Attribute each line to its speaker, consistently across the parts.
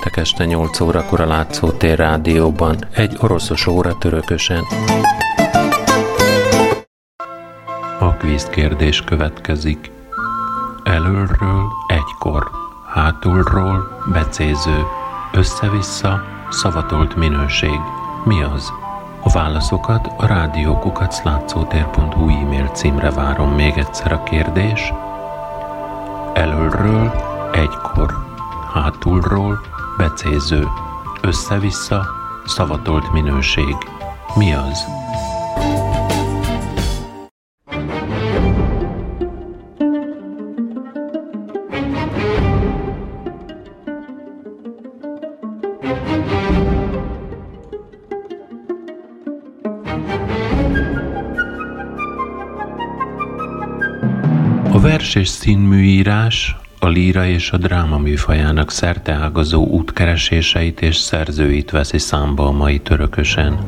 Speaker 1: Péntek este 8 órakor a Látszótér rádióban, egy oroszos óra törökösen. A kvíz kérdés következik. Elölről egykor, hátulról becéző, össze-vissza szavatolt minőség. Mi az? A válaszokat a rádiókukat e-mail címre várom még egyszer a kérdés. Elölről egykor, hátulról becéző, össze-vissza szavatolt minőség. Mi az? A vers és színműírás líra és a dráma műfajának szerteágazó útkereséseit és szerzőit veszi számba a mai törökösen.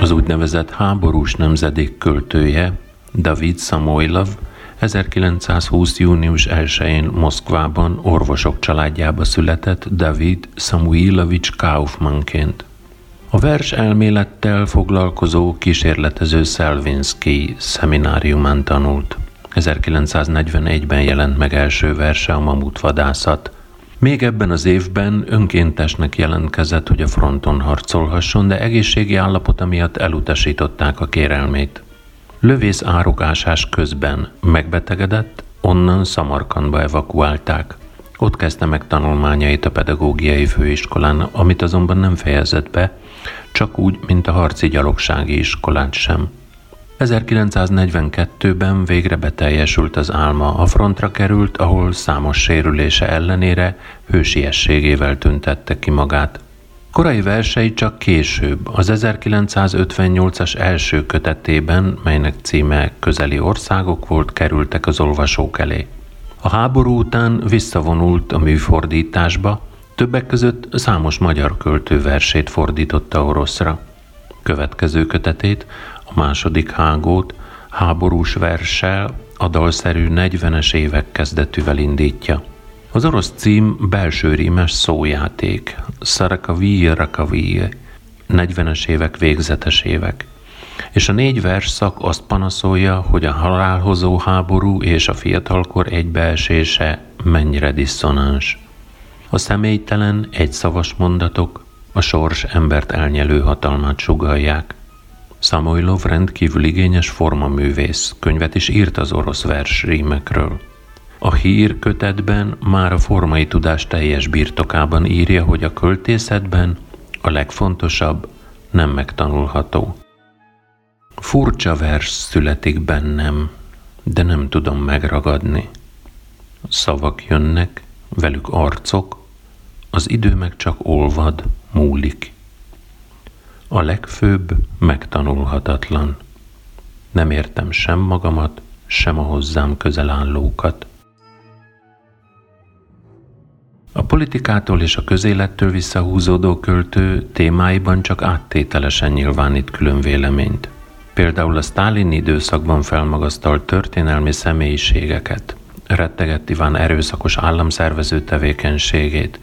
Speaker 1: Az úgynevezett háborús nemzedék költője, David Samoilov 1920. június 1-én Moszkvában orvosok családjába született David Samuilovics Kaufmanként. A vers elmélettel foglalkozó kísérletező Szelvinszki szemináriumán tanult. 1941-ben jelent meg első verse a Mamut vadászat. Még ebben az évben önkéntesnek jelentkezett, hogy a fronton harcolhasson, de egészségi állapota miatt elutasították a kérelmét. Lövész árokásás közben megbetegedett, onnan Szamarkandba evakuálták. Ott kezdte meg tanulmányait a pedagógiai főiskolán, amit azonban nem fejezett be, csak úgy, mint a harci gyalogsági iskolát sem. 1942-ben végre beteljesült az álma, a frontra került, ahol számos sérülése ellenére hősiességével tüntette ki magát. Korai versei csak később, az 1958-as első kötetében, melynek címe Közeli országok volt, kerültek az olvasók elé. A háború után visszavonult a műfordításba, többek között számos magyar költő versét fordította oroszra. Következő kötetét, a második hágót, háborús verssel, a dalszerű 40-es évek kezdetűvel indítja – az orosz cím belső rímes szójáték, Szarakavi Rakavi, 40-es évek végzetes évek. És a négy vers szak azt panaszolja, hogy a halálhozó háború és a fiatalkor egybeesése mennyire diszonáns. A személytelen, egyszavas mondatok a sors embert elnyelő hatalmát sugalják. Samoilov rendkívül igényes formaművész, könyvet is írt az orosz vers rímekről. A hír kötetben már a formai tudás teljes birtokában írja, hogy a költészetben a legfontosabb nem megtanulható. Furcsa vers születik bennem, de nem tudom megragadni. Szavak jönnek, velük arcok, az idő meg csak olvad, múlik. A legfőbb megtanulhatatlan. Nem értem sem magamat, sem a hozzám közel állókat. A politikától és a közélettől visszahúzódó költő témáiban csak áttételesen nyilvánít külön véleményt. Például a Sztálin időszakban felmagasztalt történelmi személyiségeket, rettegett Iván erőszakos államszervező tevékenységét,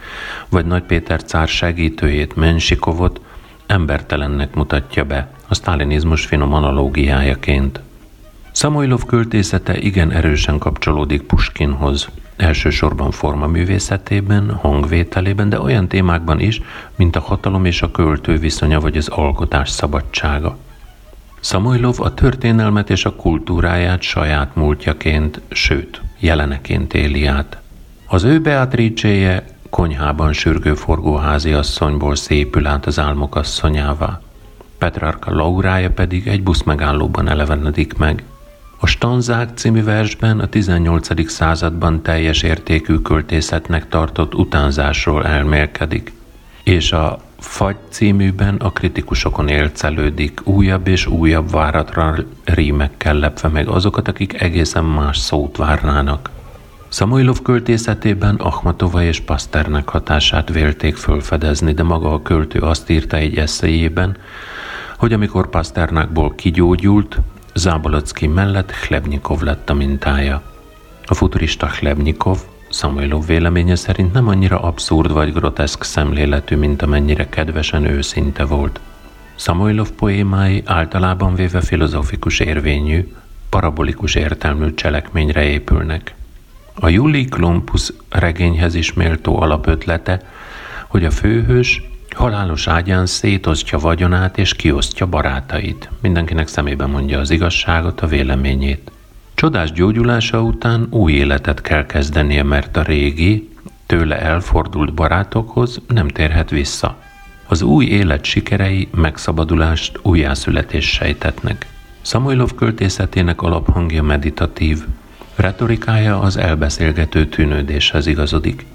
Speaker 1: vagy Nagy Péter cár segítőjét, Mensikovot embertelennek mutatja be, a sztálinizmus finom analógiájaként. Szamoilov költészete igen erősen kapcsolódik Puskinhoz, elsősorban formaművészetében, hangvételében, de olyan témákban is, mint a hatalom és a költő viszonya vagy az alkotás szabadsága. Szamoilov a történelmet és a kultúráját saját múltjaként, sőt, jeleneként éli át. Az ő Beatrice-je konyhában sürgő forgóházi asszonyból szépül át az álmok asszonyává. Petrarka Laurája pedig egy busz megállóban elevenedik meg – a Stanzák című versben a 18. században teljes értékű költészetnek tartott utánzásról elmélkedik, és a Fagy címűben a kritikusokon élcelődik, újabb és újabb váratra rímekkel lepve meg azokat, akik egészen más szót várnának. Szamoilov költészetében Akhmatova és Pasternak hatását vélték fölfedezni, de maga a költő azt írta egy eszéjében, hogy amikor Pasternákból kigyógyult, Zábolocki mellett Chlebnikov lett a mintája. A futurista Chlebnikov Samuelov véleménye szerint nem annyira abszurd vagy groteszk szemléletű, mint amennyire kedvesen őszinte volt. Samuelov poémái általában véve filozófikus érvényű, parabolikus értelmű cselekményre épülnek. A Juli Klumpus regényhez is méltó alapötlete, hogy a főhős halálos ágyán szétosztja vagyonát és kiosztja barátait. Mindenkinek szemében mondja az igazságot, a véleményét. Csodás gyógyulása után új életet kell kezdenie, mert a régi, tőle elfordult barátokhoz nem térhet vissza. Az új élet sikerei megszabadulást, újjászületés sejtetnek. Samoilov költészetének alaphangja meditatív, retorikája az elbeszélgető tűnődéshez igazodik.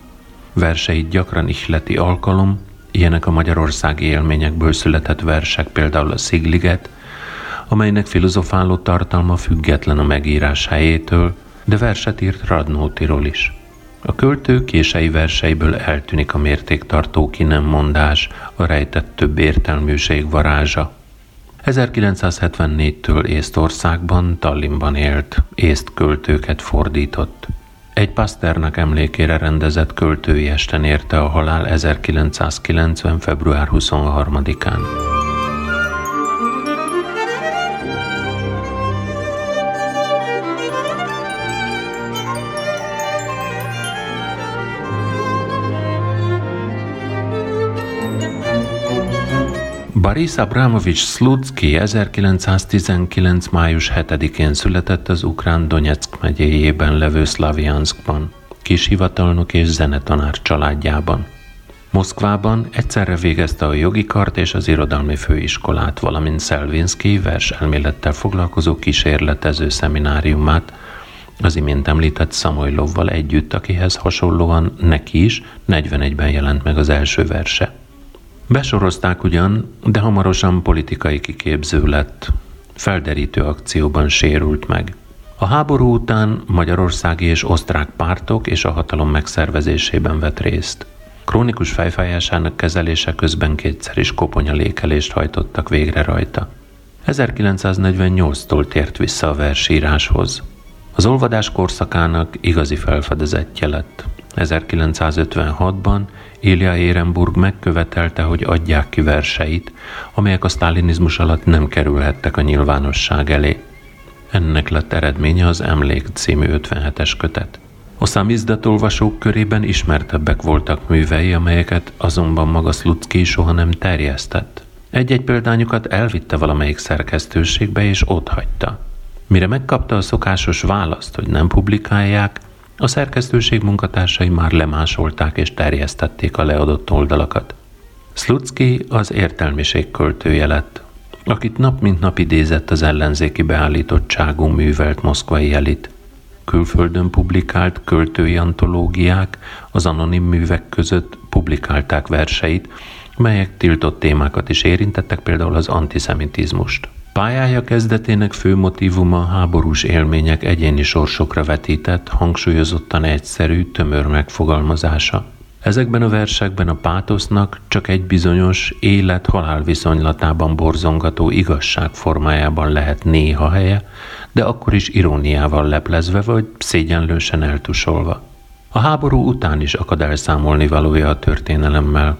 Speaker 1: Verseit gyakran ihleti alkalom, ilyenek a magyarországi élményekből született versek, például a Szigliget, amelynek filozofáló tartalma független a megírás helyétől, de verset írt Radnótiról is. A költő kései verseiből eltűnik a mértéktartó ki nem mondás, a rejtett több értelműség varázsa. 1974-től Észtországban, Tallinnban élt, észt költőket fordított. Egy Pasternak emlékére rendezett költői esten érte a halál 1990. február 23-án. Boris Abramovich Slutsky 1919. május 7-én született az ukrán Donetsk megyéjében levő Szlavianskban, kishivatalnok és zenetanár családjában. Moszkvában egyszerre végezte a jogi kart és az irodalmi főiskolát, valamint Szelvinszki elmélettel foglalkozó kísérletező szemináriumát, az imént említett Szamojlovval együtt, akihez hasonlóan neki is 41-ben jelent meg az első verse. Besorozták ugyan, de hamarosan politikai kiképző lett. Felderítő akcióban sérült meg. A háború után magyarországi és osztrák pártok és a hatalom megszervezésében vett részt. Krónikus fejfájásának kezelése közben kétszer is koponyalékelést hajtottak végre rajta. 1948-tól tért vissza a versíráshoz. Az olvadás korszakának igazi felfedezetje lett. 1956-ban Ilja Érenburg megkövetelte, hogy adják ki verseit, amelyek a sztálinizmus alatt nem kerülhettek a nyilvánosság elé. Ennek lett eredménye az Emlék című 57-es kötet. A számizdat olvasók körében ismertebbek voltak művei, amelyeket azonban maga Slutsky soha nem terjesztett. Egy-egy példányukat elvitte valamelyik szerkesztőségbe és ott hagyta. Mire megkapta a szokásos választ, hogy nem publikálják, a szerkesztőség munkatársai már lemásolták és terjesztették a leadott oldalakat. Slutsky az értelmiség költője lett, akit nap mint nap idézett az ellenzéki beállítottságú művelt moszkvai elit. Külföldön publikált költői antológiák az anonim művek között publikálták verseit, melyek tiltott témákat is érintettek, például az antiszemitizmust. Pályája kezdetének fő motivuma háborús élmények egyéni sorsokra vetített, hangsúlyozottan egyszerű, tömör megfogalmazása. Ezekben a versekben a pátosznak csak egy bizonyos élet-halál viszonylatában borzongató igazság formájában lehet néha helye, de akkor is iróniával leplezve vagy szégyenlősen eltusolva. A háború után is akad elszámolni valója a történelemmel.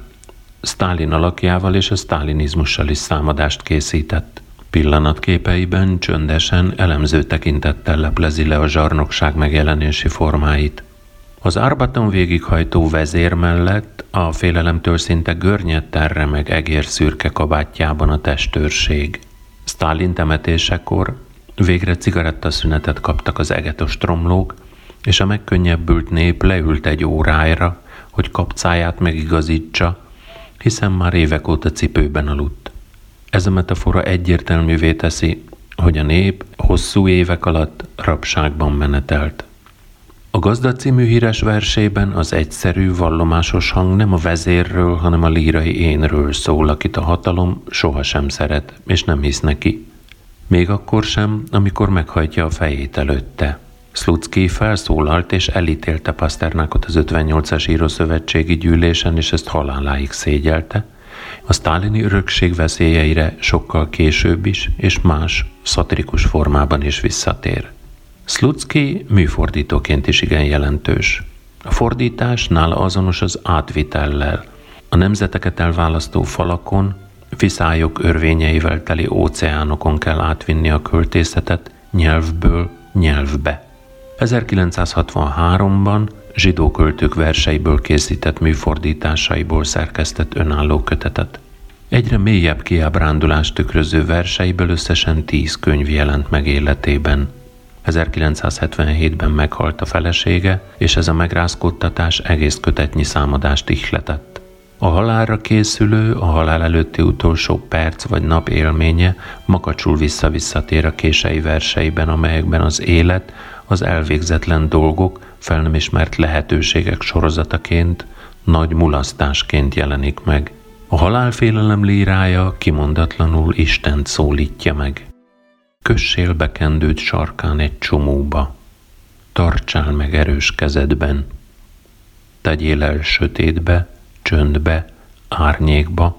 Speaker 1: Stálin alakjával és a sztálinizmussal is számadást készített. Pillanatképeiben csöndesen, elemző tekintettel leplezi le a zsarnokság megjelenési formáit. Az árbaton végighajtó vezér mellett a félelemtől szinte görnyedten meg egér szürke kabátjában a testőrség. Stalin temetésekor végre cigarettaszünetet kaptak az egetos tromlók, és a megkönnyebbült nép leült egy órájra, hogy kapcáját megigazítsa, hiszen már évek óta cipőben aludt. Ez a metafora egyértelművé teszi, hogy a nép hosszú évek alatt rabságban menetelt. A Gazda című híres versében az egyszerű, vallomásos hang nem a vezérről, hanem a lírai énről szól, akit a hatalom sohasem szeret, és nem hisz neki. Még akkor sem, amikor meghajtja a fejét előtte. Slutsky felszólalt és elítélte Pasternákot az 58-as írószövetségi gyűlésen, és ezt haláláig szégyelte – a sztálini örökség veszélyeire sokkal később is és más szatirikus formában is visszatér. Slutsky műfordítóként is igen jelentős. A fordítás nála azonos az átvitellel. A nemzeteket elválasztó falakon, viszályok örvényeivel teli óceánokon kell átvinni a költészetet nyelvből nyelvbe. 1963-ban zsidó költők verseiből készített műfordításaiból szerkesztett önálló kötetet. Egyre mélyebb kiábrándulást tükröző verseiből összesen tíz könyv jelent meg életében. 1977-ben meghalt a felesége, és ez a megrázkódtatás egész kötetnyi számadást ihletett. A halálra készülő, a halál előtti utolsó perc vagy nap élménye makacsul vissza-visszatér a kései verseiben, amelyekben az élet, az elvégzetlen dolgok, fel nem ismert lehetőségek sorozataként, nagy mulasztásként jelenik meg. A halálfélelem lírája kimondatlanul Istent szólítja meg. Kössél bekendőd sarkán egy csomóba, tartsál meg erős kezedben, tegyél el sötétbe, csöndbe, árnyékba,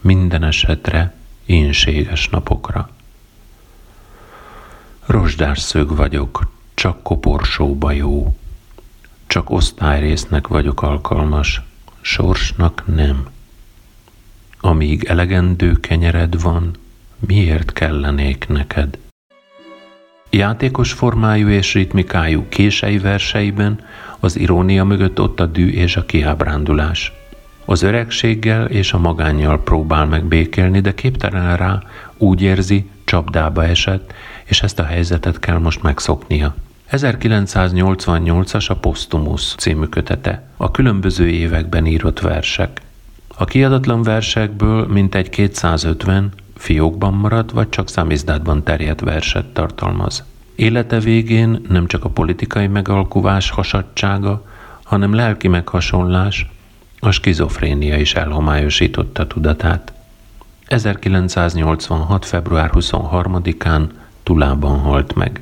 Speaker 1: minden esetre énséges napokra. Rozsdás szög vagyok, csak koporsóba jó, csak osztályrésznek vagyok alkalmas, sorsnak nem. Amíg elegendő kenyered van, miért kellenék neked? Játékos formájú és ritmikájú kései verseiben az irónia mögött ott a dű és a kiábrándulás. Az öregséggel és a magánnyal próbál megbékélni, de képtelen rá, úgy érzi, csapdába esett, és ezt a helyzetet kell most megszoknia. 1988-as a Postumus című kötete, a különböző években írott versek. A kiadatlan versekből mintegy 250 fiókban maradt, vagy csak számizdátban terjedt verset tartalmaz. Élete végén nem csak a politikai megalkuvás hasadtsága, hanem lelki meghasonlás, a skizofrénia is elhomályosította tudatát. 1986. február 23-án Tulában halt meg.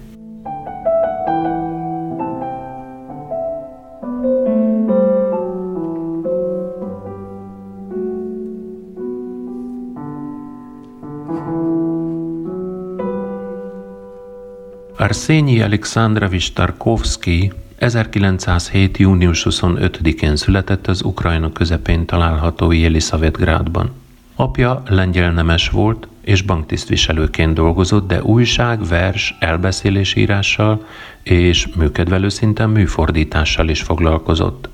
Speaker 1: Arsenyi Alexandrovich Tarkovsky 1907. június 25-én született az Ukrajna közepén található Jelisavetgrádban. Apja lengyel nemes volt, és banktisztviselőként dolgozott, de újság, vers, elbeszélésírással és műkedvelő szinten műfordítással is foglalkozott.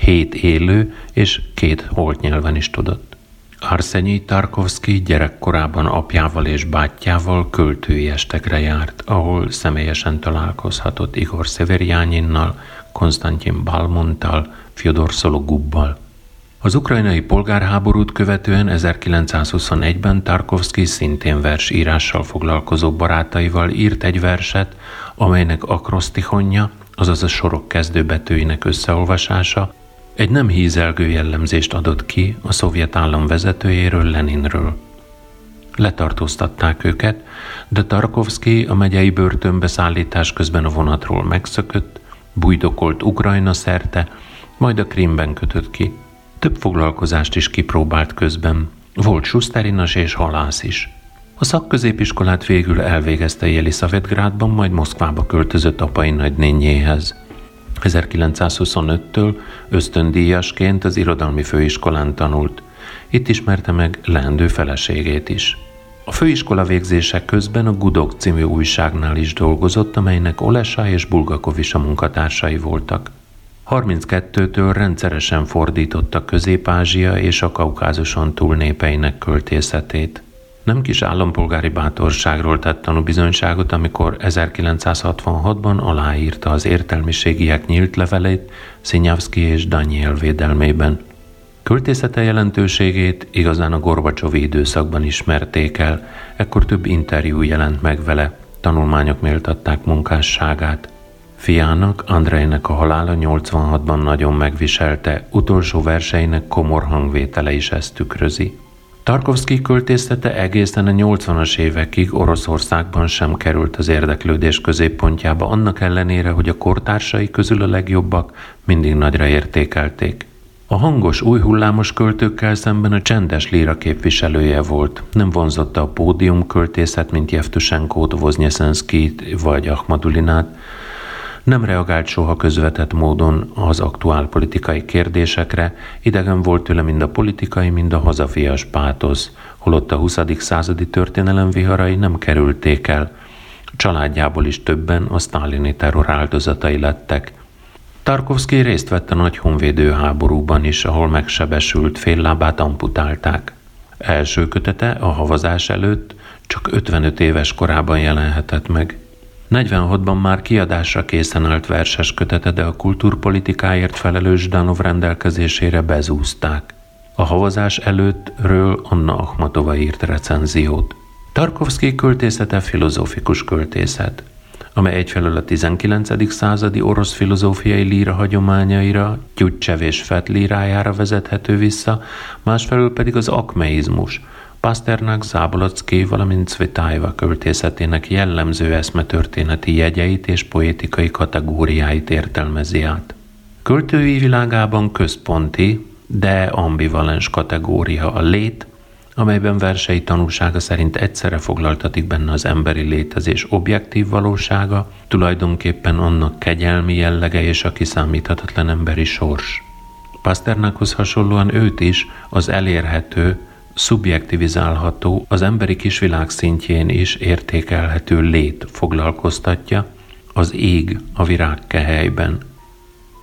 Speaker 1: Hét élő és két holt nyelven is tudott. Arsenyi Tarkovsky gyerekkorában apjával és bátyjával költői estekre járt, ahol személyesen találkozhatott Igor Severjáninnal, Konstantin Balmonttal, Fyodor Szologubbal. Az ukrajnai polgárháborút követően 1921-ben Tarkovsky szintén versírással foglalkozó barátaival írt egy verset, amelynek akrosztihonja, azaz a sorok kezdőbetűinek összeolvasása egy nem hízelgő jellemzést adott ki a szovjet állam vezetőjéről, Leninről. Letartóztatták őket, de Tarkovsky a megyei börtönbe szállítás közben a vonatról megszökött, bújdokolt Ukrajna szerte, majd a Krimben kötött ki. Több foglalkozást is kipróbált közben. Volt susterinas és halász is. A szakközépiskolát végül elvégezte Jeliszavetgrádban, majd Moszkvába költözött apai nagynényéhez. 1925-től ösztöndíjasként az irodalmi főiskolán tanult. Itt ismerte meg leendő feleségét is. A főiskola végzése közben a Gudok című újságnál is dolgozott, amelynek Olesa és Bulgakov is a munkatársai voltak. 32-től rendszeresen fordította Közép-Ázsia és a Kaukázuson túl népeinek költészetét. Nem kis állampolgári bátorságról tett tanúbizonyságot, amikor 1966-ban aláírta az értelmiségiek nyílt levelét Szinyavszki és Daniel védelmében. Költészete jelentőségét igazán a Gorbacsovi időszakban ismerték el, ekkor több interjú jelent meg vele, tanulmányok méltatták munkásságát. Fiának, Andrejnek a halála 86-ban nagyon megviselte, utolsó verseinek komor hangvétele is ezt tükrözi. Tarkovsky költészete egészen a 80-as évekig Oroszországban sem került az érdeklődés középpontjába, annak ellenére, hogy a kortársai közül a legjobbak mindig nagyra értékelték. A hangos, új hullámos költőkkel szemben a csendes líra képviselője volt. Nem vonzotta a pódium költészet, mint Jevtusenkót, Voznyeszenszkit vagy Ahmadulinát. Nem reagált soha közvetett módon az aktuál politikai kérdésekre, idegen volt tőle mind a politikai, mind a hazafias pátosz, holott a 20. századi történelem viharai nem kerülték el. Családjából is többen a sztálini terror áldozatai lettek – Tarkovsky részt vett a nagy honvédő háborúban is, ahol megsebesült, fél lábát amputálták. Első kötete a havazás előtt csak 55 éves korában jelenhetett meg. 46-ban már kiadásra készen állt verses kötete, de a kultúrpolitikáért felelős Danov rendelkezésére bezúzták. A havazás előttről Anna Akhmatova írt recenziót. Tarkovsky költészete filozófikus költészet amely egyfelől a 19. századi orosz filozófiai líra hagyományaira, Tyutcsev és Fett lírájára vezethető vissza, másfelől pedig az akmeizmus, Pasternak, Zábolocki, valamint Cvetájva költészetének jellemző eszmetörténeti jegyeit és poétikai kategóriáit értelmezi át. Költői világában központi, de ambivalens kategória a lét, amelyben versei tanulsága szerint egyszerre foglaltatik benne az emberi létezés objektív valósága, tulajdonképpen annak kegyelmi jellege és a kiszámíthatatlan emberi sors. Pasternakhoz hasonlóan őt is az elérhető, szubjektivizálható, az emberi kisvilág szintjén is értékelhető lét foglalkoztatja, az ég a virágkehelyben.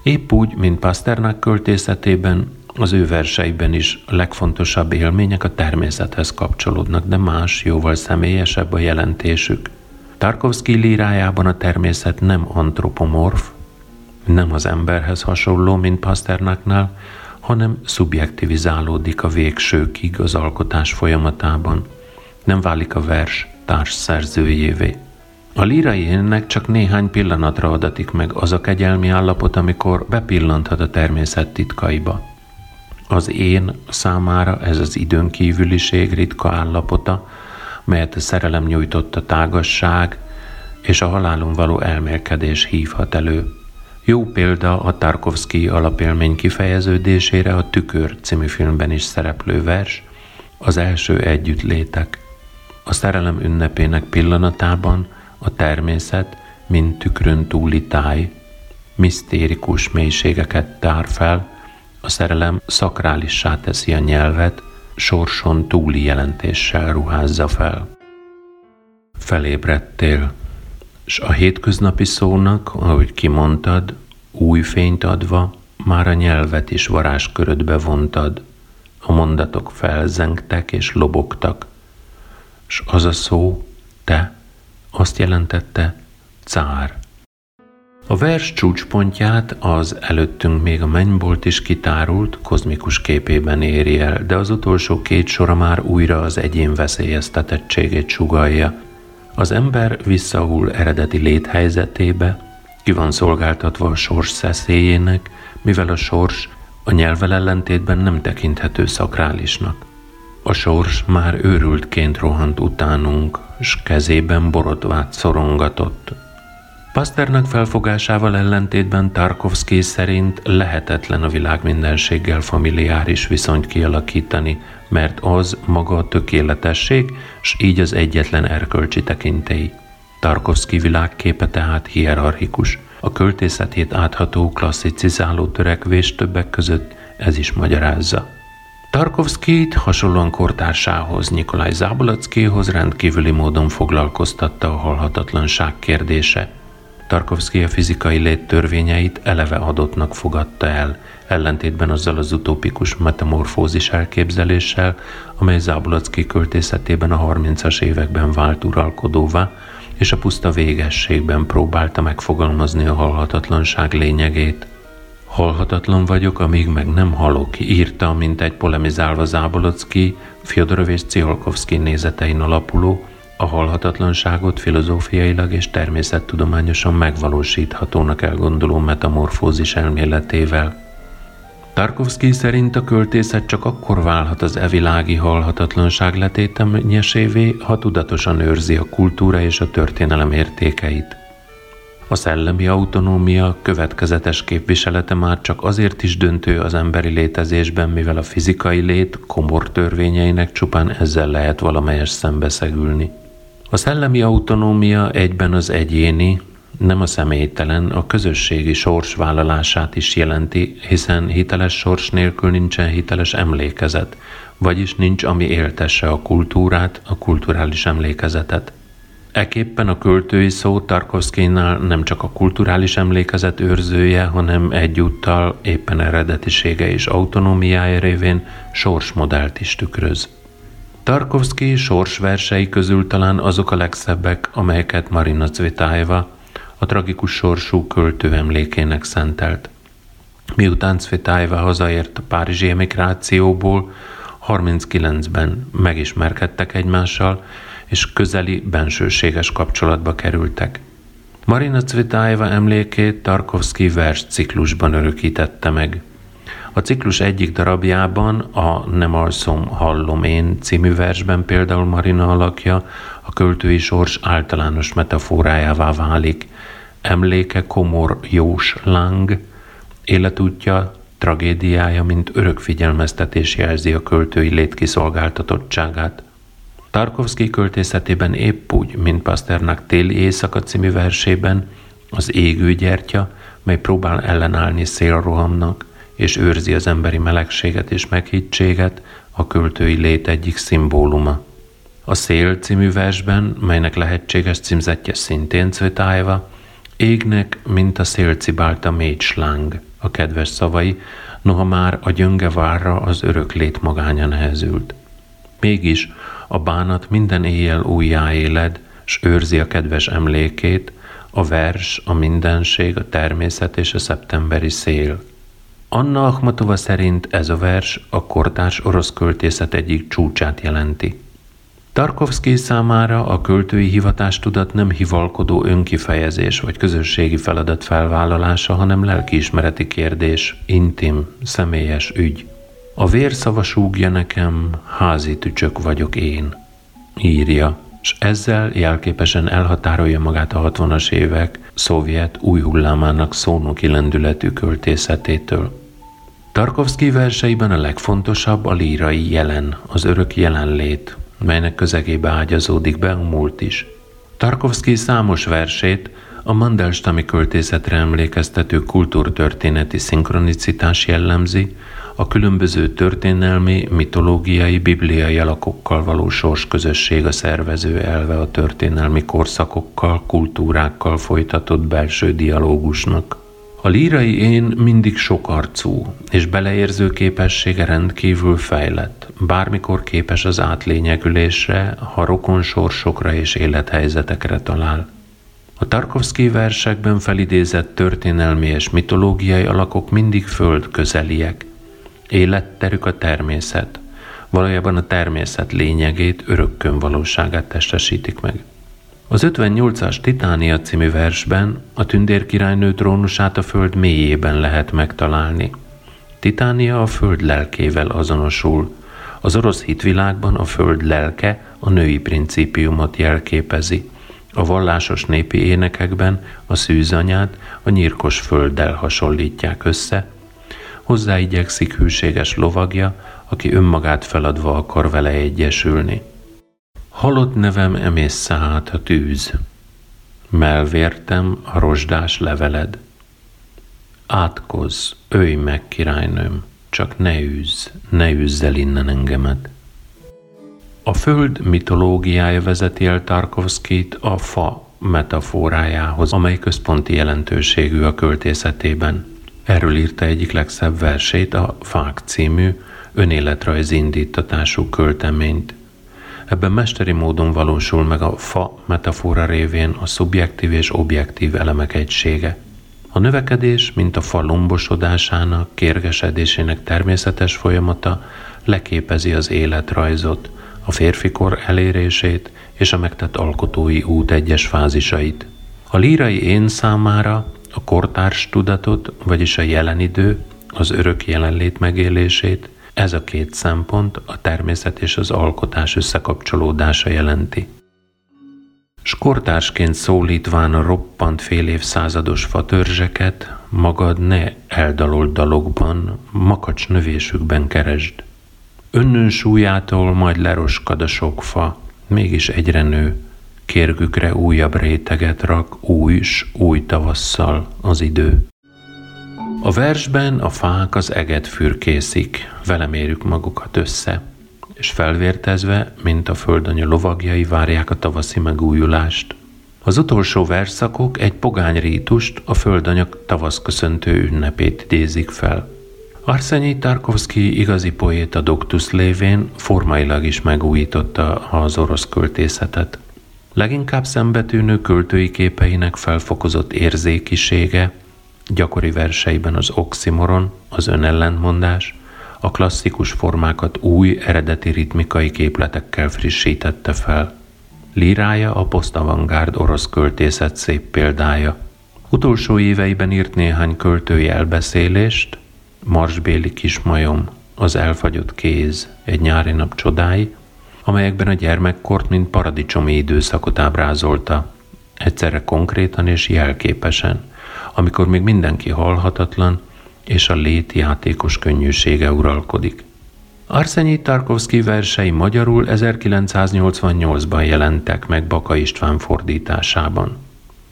Speaker 1: Épp úgy, mint Pasternak költészetében, az ő verseiben is legfontosabb élmények a természethez kapcsolódnak, de más, jóval személyesebb a jelentésük. Tarkovsky lírájában a természet nem antropomorf, nem az emberhez hasonló, mint Pasternaknál, hanem szubjektivizálódik a végsőkig az alkotás folyamatában. Nem válik a vers társ szerzőjévé. A lírai énnek csak néhány pillanatra adatik meg az a kegyelmi állapot, amikor bepillanthat a természet titkaiba. Az én számára ez az időn kívüliség ritka állapota, melyet a szerelem nyújtott a tágasság és a halálon való elmélkedés hívhat elő. Jó példa a Tarkovsky alapélmény kifejeződésére a Tükör című filmben is szereplő vers, az első együttlétek. A szerelem ünnepének pillanatában a természet, mint tükrön túli táj, misztérikus mélységeket tár fel, a szerelem szakrálissá teszi a nyelvet, sorson túli jelentéssel ruházza fel. Felébredtél, s a hétköznapi szónak, ahogy kimondtad, új fényt adva, már a nyelvet is varázskörödbe vontad. A mondatok felzengtek és lobogtak, s az a szó, te, azt jelentette, cár. A vers csúcspontját az előttünk még a mennybolt is kitárult, kozmikus képében éri el, de az utolsó két sora már újra az egyén veszélyeztetettségét sugalja. Az ember visszahull eredeti léthelyzetébe, ki van szolgáltatva a sors szeszélyének, mivel a sors a nyelvel ellentétben nem tekinthető szakrálisnak. A sors már őrültként rohant utánunk, s kezében borotvát szorongatott, Pasternak felfogásával ellentétben Tarkovsky szerint lehetetlen a világ mindenséggel familiáris viszonyt kialakítani, mert az maga a tökéletesség, s így az egyetlen erkölcsi tekintély. Tarkovsky világképe tehát hierarchikus, a költészetét átható klasszicizáló törekvés többek között ez is magyarázza. Tarkovszkit hasonlóan kortársához, Nikolaj Zábolackihoz rendkívüli módon foglalkoztatta a halhatatlanság kérdése – Tarkovsky a fizikai lét törvényeit eleve adottnak fogadta el, ellentétben azzal az utópikus metamorfózis elképzeléssel, amely Zábolocki költészetében a 30-as években vált uralkodóvá, és a puszta végességben próbálta megfogalmazni a halhatatlanság lényegét. Halhatatlan vagyok, amíg meg nem halok, írta, mint egy polemizálva Zábolocki, Fyodorov és Ciolkovszki nézetein alapuló, a halhatatlanságot filozófiailag és természettudományosan megvalósíthatónak elgondoló metamorfózis elméletével. Tarkovsky szerint a költészet csak akkor válhat az evilági halhatatlanság letétemnyesévé, ha tudatosan őrzi a kultúra és a történelem értékeit. A szellemi autonómia következetes képviselete már csak azért is döntő az emberi létezésben, mivel a fizikai lét komor törvényeinek csupán ezzel lehet valamelyes szembeszegülni. A szellemi autonómia egyben az egyéni, nem a személytelen, a közösségi sors vállalását is jelenti, hiszen hiteles sors nélkül nincsen hiteles emlékezet, vagyis nincs, ami éltesse a kultúrát, a kulturális emlékezetet. Eképpen a költői szó Tarkovszkinál nem csak a kulturális emlékezet őrzője, hanem egyúttal éppen eredetisége és autonómiája révén sorsmodellt is tükröz. Tarkovszki sorsversei közül talán azok a legszebbek, amelyeket Marina Cvetájeva, a tragikus sorsú költő emlékének szentelt. Miután Cvetájeva hazaért a párizsi emigrációból, 39-ben megismerkedtek egymással, és közeli, bensőséges kapcsolatba kerültek. Marina Cvetájeva emlékét Tarkovsky vers ciklusban örökítette meg. A ciklus egyik darabjában, a Nem alszom, hallom én című versben például Marina alakja a költői sors általános metaforájává válik. Emléke komor Jós Lang, életútja, tragédiája, mint örök figyelmeztetés jelzi a költői létkiszolgáltatottságát. Tarkovsky költészetében épp úgy, mint Pasternak téli éjszaka című versében, az égő gyertya, mely próbál ellenállni szélrohamnak, és őrzi az emberi melegséget és meghittséget, a költői lét egyik szimbóluma. A Szél című versben, melynek lehetséges címzetje szintén Cvetájeva, égnek, mint a szél cibálta sláng, a kedves szavai, noha már a gyönge várra az örök lét magánya nehezült. Mégis a bánat minden éjjel újjáéled, s őrzi a kedves emlékét, a vers, a mindenség, a természet és a szeptemberi szél. Anna Akhmatova szerint ez a vers a kortárs orosz költészet egyik csúcsát jelenti. Tarkovsky számára a költői hivatástudat nem hivalkodó önkifejezés vagy közösségi feladat felvállalása, hanem lelkiismereti kérdés, intim, személyes ügy. A vérszava súgja nekem, házi tücsök vagyok én, írja, és ezzel jelképesen elhatárolja magát a 60-as évek szovjet új hullámának szónoki lendületű költészetétől. Tarkovsky verseiben a legfontosabb a lírai jelen, az örök jelenlét, melynek közegébe ágyazódik be a múlt is. Tarkovsky számos versét a Mandelstami költészetre emlékeztető kultúrtörténeti szinkronicitás jellemzi, a különböző történelmi, mitológiai, bibliai alakokkal való közösség a szervező elve a történelmi korszakokkal, kultúrákkal folytatott belső dialógusnak. A lírai én mindig sokarcú, és beleérző képessége rendkívül fejlett, bármikor képes az átlényegülésre, ha rokon sorsokra és élethelyzetekre talál. A Tarkovsky versekben felidézett történelmi és mitológiai alakok mindig föld közeliek, Életterük a természet. Valójában a természet lényegét, örökkön valóságát testesítik meg. Az 58-as Titánia című versben a tündérkirálynő trónusát a föld mélyében lehet megtalálni. Titánia a föld lelkével azonosul. Az orosz hitvilágban a föld lelke a női principiumot jelképezi. A vallásos népi énekekben a szűzanyát a nyírkos földdel hasonlítják össze, hozzá igyekszik hűséges lovagja, aki önmagát feladva akar vele egyesülni. Halott nevem emészsze át a tűz, melvértem a rozsdás leveled. Átkozz, ölj meg, királynőm, csak ne űzz, ne űzz el innen engemet. A föld mitológiája vezeti el Tarkovszkit a fa metaforájához, amely központi jelentőségű a költészetében. Erről írta egyik legszebb versét, a Fák című önéletrajzi indítatású költeményt. Ebben mesteri módon valósul meg a fa metafora révén a szubjektív és objektív elemek egysége. A növekedés, mint a fa lombosodásának, kérgesedésének természetes folyamata leképezi az életrajzot, a férfikor elérését és a megtett alkotói út egyes fázisait. A lírai én számára a kortárs tudatot, vagyis a jelen idő, az örök jelenlét megélését, ez a két szempont a természet és az alkotás összekapcsolódása jelenti. Skortásként szólítván a roppant fél évszázados fatörzseket, magad ne eldalolt dalokban, makacs növésükben keresd. Önnön súlyától majd leroskad a sok fa, mégis egyre nő, kérgükre újabb réteget rak új s új tavasszal az idő. A versben a fák az eget fürkészik, vele mérjük magukat össze, és felvértezve, mint a földanya lovagjai várják a tavaszi megújulást. Az utolsó verszakok egy pogány rítust, a földanyak tavaszköszöntő ünnepét idézik fel. Arsenyi Tarkovsky igazi poéta doktus lévén formailag is megújította az orosz költészetet. Leginkább szembetűnő költői képeinek felfokozott érzékisége, gyakori verseiben az oximoron, az önellentmondás, a klasszikus formákat új, eredeti ritmikai képletekkel frissítette fel. Lírája a posztavangárd orosz költészet szép példája. Utolsó éveiben írt néhány költői elbeszélést, Marsbéli kismajom, az elfagyott kéz, egy nyári nap csodái, amelyekben a gyermekkort, mint paradicsomi időszakot ábrázolta, egyszerre konkrétan és jelképesen, amikor még mindenki halhatatlan, és a lét játékos könnyűsége uralkodik. Arsenyi Tarkovsky versei magyarul 1988-ban jelentek meg Baka István fordításában.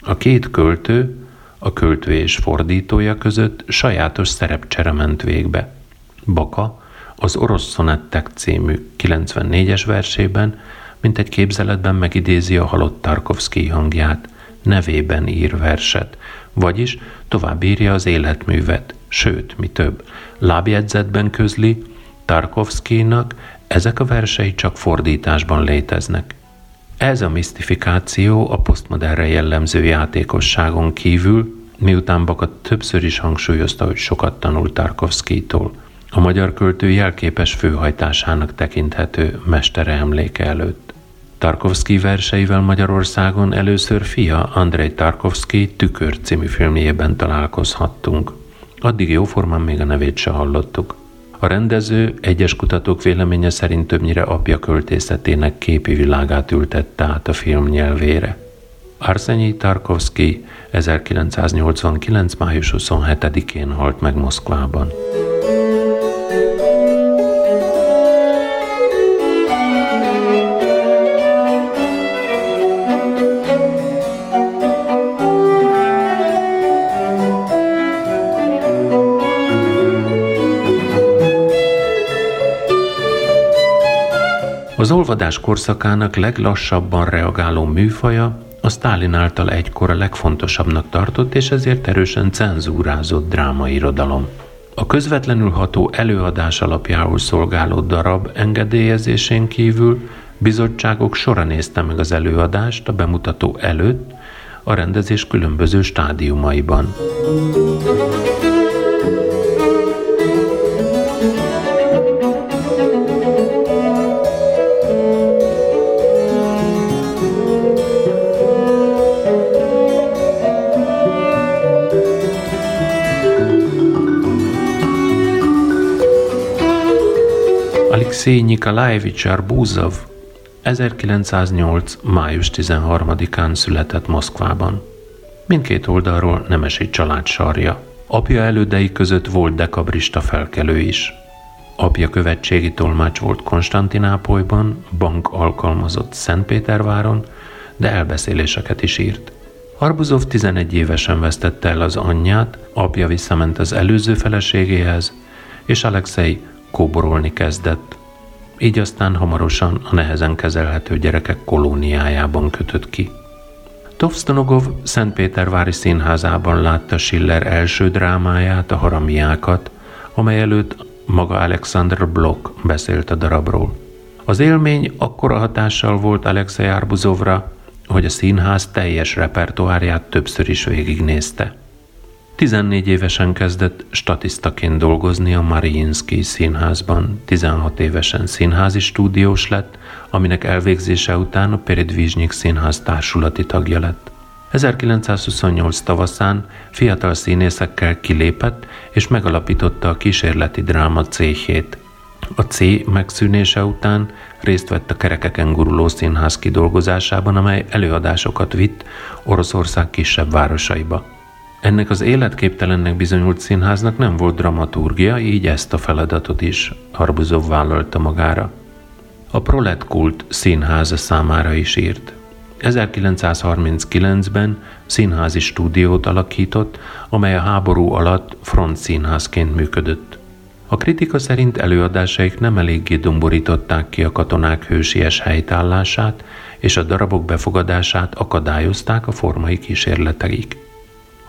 Speaker 1: A két költő, a költő és fordítója között sajátos szerepcsere ment végbe. Baka az Orosz Szonettek című 94-es versében, mint egy képzeletben megidézi a halott Tarkovsky hangját, nevében ír verset, vagyis tovább írja az életművet, sőt, mi több, lábjegyzetben közli, Tarkovszkinak ezek a versei csak fordításban léteznek. Ez a misztifikáció a posztmodernre jellemző játékosságon kívül, miután Baka többször is hangsúlyozta, hogy sokat tanult Tarkovszkitól, a magyar költő jelképes főhajtásának tekinthető mestere emléke előtt. Tarkovsky verseivel Magyarországon először fia Andrei Tarkovsky Tükör című filmjében találkozhattunk. Addig jóformán még a nevét se hallottuk. A rendező egyes kutatók véleménye szerint többnyire apja költészetének képi világát ültette át a film nyelvére. Arsenyi Tarkovsky 1989. május 27-én halt meg Moszkvában. Az olvadás korszakának leglassabban reagáló műfaja a Sztálin által egykor a legfontosabbnak tartott és ezért erősen cenzúrázott drámairodalom. A közvetlenül ható előadás alapjául szolgáló darab engedélyezésén kívül bizottságok sora nézte meg az előadást a bemutató előtt, a rendezés különböző stádiumaiban. Alexei Nikolaevich Arbuzov 1908. május 13-án született Moszkvában. Mindkét oldalról nemesi család sarja. Apja elődei között volt dekabrista felkelő is. Apja követségi tolmács volt Konstantinápolyban, bank alkalmazott Szentpéterváron, de elbeszéléseket is írt. Arbuzov 11 évesen vesztette el az anyját, apja visszament az előző feleségéhez, és Alexei kóborolni kezdett. Így aztán hamarosan a nehezen kezelhető gyerekek kolóniájában kötött ki. Tovstonogov Szentpétervári színházában látta Schiller első drámáját, a haramiákat, amely előtt maga Alexander Block beszélt a darabról. Az élmény akkora hatással volt Alexei Arbuzovra, hogy a színház teljes repertoárját többször is végignézte. 14 évesen kezdett statisztaként dolgozni a Mariinsky színházban, 16 évesen színházi stúdiós lett, aminek elvégzése után a Peredvizsnyik színház társulati tagja lett. 1928 tavaszán fiatal színészekkel kilépett és megalapította a kísérleti dráma céhét. A C megszűnése után részt vett a kerekeken guruló színház kidolgozásában, amely előadásokat vitt Oroszország kisebb városaiba. Ennek az életképtelennek bizonyult színháznak nem volt dramaturgia, így ezt a feladatot is Arbuzov vállalta magára. A Proletkult színháza számára is írt. 1939-ben színházi stúdiót alakított, amely a háború alatt front színházként működött. A kritika szerint előadásaik nem eléggé domborították ki a katonák hősies helytállását, és a darabok befogadását akadályozták a formai kísérleteik.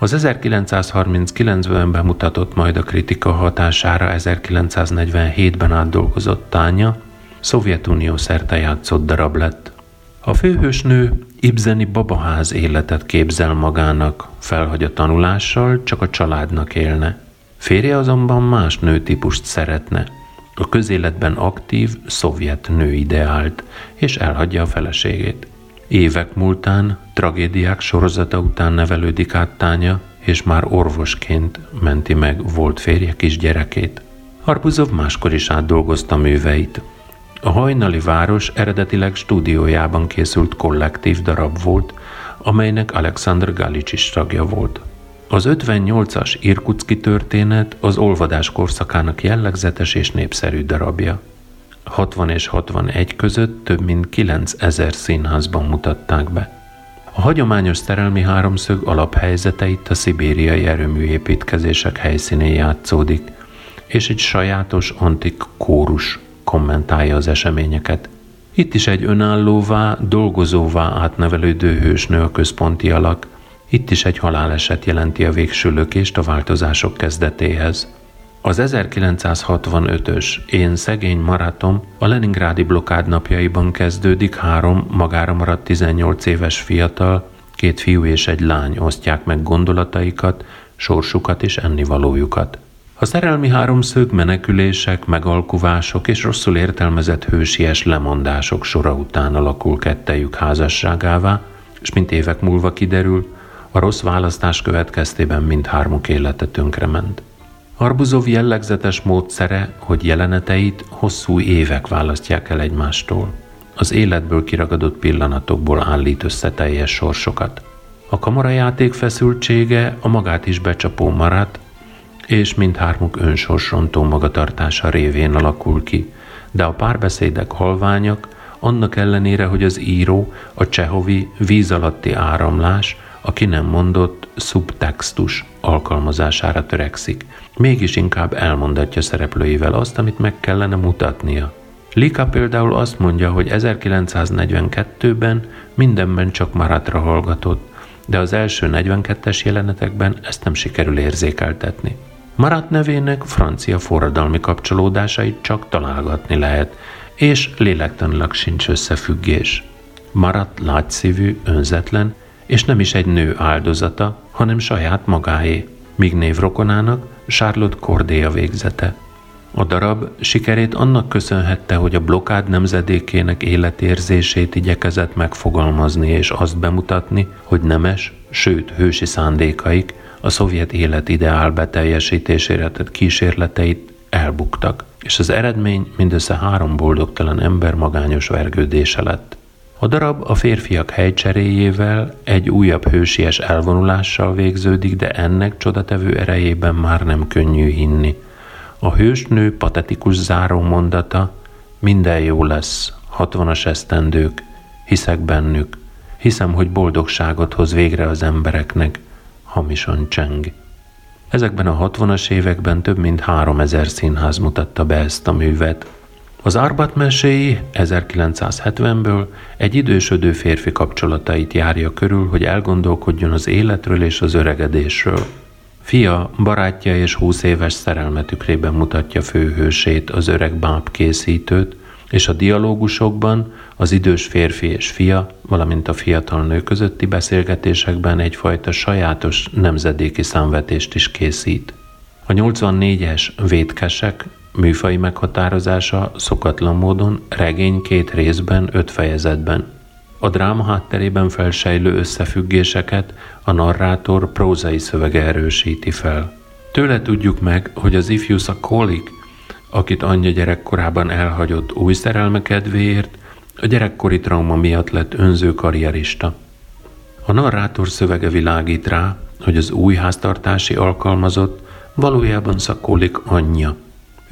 Speaker 1: Az 1939-ben bemutatott majd a kritika hatására 1947-ben átdolgozott tánya, Szovjetunió szerte játszott darab lett. A főhősnő Ibzeni babaház életet képzel magának, felhagy a tanulással, csak a családnak élne. Férje azonban más nőtípust szeretne, a közéletben aktív szovjet nő ideált, és elhagyja a feleségét. Évek múltán, tragédiák sorozata után nevelődik át Tánya, és már orvosként menti meg volt férje kisgyerekét. Arbuzov máskor is átdolgozta műveit. A hajnali város eredetileg stúdiójában készült kollektív darab volt, amelynek Alexander Galics is tagja volt. Az 58-as Irkutski történet az olvadás korszakának jellegzetes és népszerű darabja. 60 és 61 között több mint 9000 színházban mutatták be. A hagyományos szerelmi háromszög alaphelyzeteit a szibériai erőműépítkezések helyszínén játszódik, és egy sajátos antik kórus kommentálja az eseményeket. Itt is egy önállóvá, dolgozóvá átnevelődő hősnő a központi alak, itt is egy haláleset jelenti a végső lökést a változások kezdetéhez. Az 1965-ös Én szegény maraton a Leningrádi blokád napjaiban kezdődik, három magára maradt 18 éves fiatal, két fiú és egy lány osztják meg gondolataikat, sorsukat és ennivalójukat. A szerelmi háromszög menekülések, megalkuvások és rosszul értelmezett hősies lemondások sora után alakul kettejük házasságává, és mint évek múlva kiderül, a rossz választás következtében mindhármuk élete tönkrement. Arbuzov jellegzetes módszere, hogy jeleneteit hosszú évek választják el egymástól. Az életből kiragadott pillanatokból állít össze teljes sorsokat. A kamarajáték feszültsége a magát is becsapó maradt, és mindhármuk önsorsrontó magatartása révén alakul ki, de a párbeszédek halványak, annak ellenére, hogy az író a csehovi víz alatti áramlás, a ki nem mondott szubtextus alkalmazására törekszik. Mégis inkább elmondatja szereplőivel azt, amit meg kellene mutatnia. Lika például azt mondja, hogy 1942-ben mindenben csak Maratra hallgatott, de az első 42-es jelenetekben ezt nem sikerül érzékeltetni. Marat nevének francia forradalmi kapcsolódásait csak találgatni lehet, és lélektanilag sincs összefüggés. Marat látszívű, önzetlen, és nem is egy nő áldozata, hanem saját magáé, míg névrokonának Charlotte Cordéa végzete. A darab sikerét annak köszönhette, hogy a blokád nemzedékének életérzését igyekezett megfogalmazni és azt bemutatni, hogy nemes, sőt hősi szándékaik a szovjet élet ideál beteljesítésére tett kísérleteit elbuktak, és az eredmény mindössze három boldogtalan ember magányos vergődése lett. A darab a férfiak helycseréjével egy újabb hősies elvonulással végződik, de ennek csodatevő erejében már nem könnyű hinni. A hősnő patetikus záró mondata, minden jó lesz, hatvanas esztendők, hiszek bennük, hiszem, hogy boldogságot hoz végre az embereknek, hamisan cseng. Ezekben a hatvanas években több mint három ezer színház mutatta be ezt a művet, az Arbat meséi 1970-ből egy idősödő férfi kapcsolatait járja körül, hogy elgondolkodjon az életről és az öregedésről. Fia, barátja és húsz éves szerelmetükrében mutatja főhősét, az öreg báb készítőt, és a dialógusokban az idős férfi és fia, valamint a fiatal nő közötti beszélgetésekben egyfajta sajátos nemzedéki számvetést is készít. A 84-es Vétkesek Műfai meghatározása szokatlan módon regény két részben, öt fejezetben. A dráma hátterében felsejlő összefüggéseket a narrátor prózai szövege erősíti fel. Tőle tudjuk meg, hogy az ifjú Szakolik akit anyja gyerekkorában elhagyott új szerelme kedvéért, a gyerekkori trauma miatt lett önző karrierista. A narrátor szövege világít rá, hogy az új háztartási alkalmazott valójában szakólik anyja.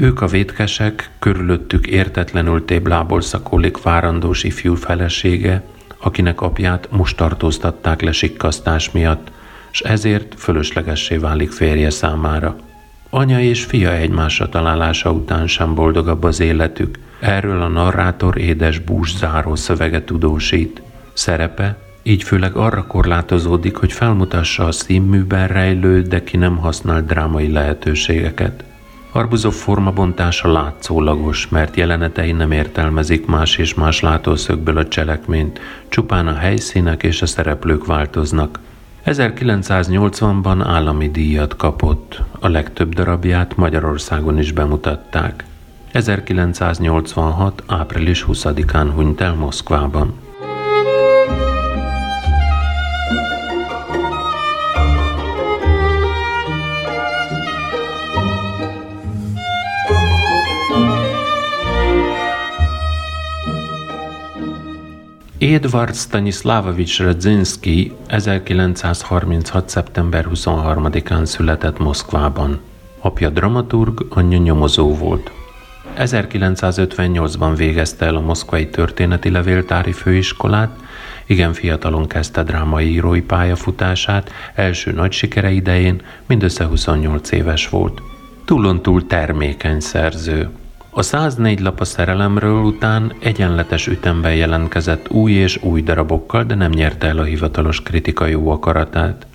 Speaker 1: Ők a vétkesek, körülöttük értetlenül téblából szakólik várandós ifjú felesége, akinek apját most tartóztatták le sikkasztás miatt, és ezért fölöslegessé válik férje számára. Anya és fia egymásra találása után sem boldogabb az életük. Erről a narrátor édes bús záró szövege tudósít. Szerepe így főleg arra korlátozódik, hogy felmutassa a színműben rejlő, de ki nem használt drámai lehetőségeket. Arbuzov formabontása látszólagos, mert jelenetei nem értelmezik más és más látószögből a cselekményt, csupán a helyszínek és a szereplők változnak. 1980-ban állami díjat kapott, a legtöbb darabját Magyarországon is bemutatták. 1986. április 20-án hunyt el Moszkvában. Edward Stanislavovics Radzinski 1936. szeptember 23-án született Moszkvában. Apja dramaturg, anyja nyomozó volt. 1958-ban végezte el a Moszkvai Történeti Levéltári Főiskolát, igen fiatalon kezdte drámai írói pályafutását, első nagy sikere idején mindössze 28 éves volt. Túlontúl termékeny szerző. A 104 lap a szerelemről után egyenletes ütemben jelentkezett új és új darabokkal, de nem nyerte el a hivatalos kritika jó akaratát.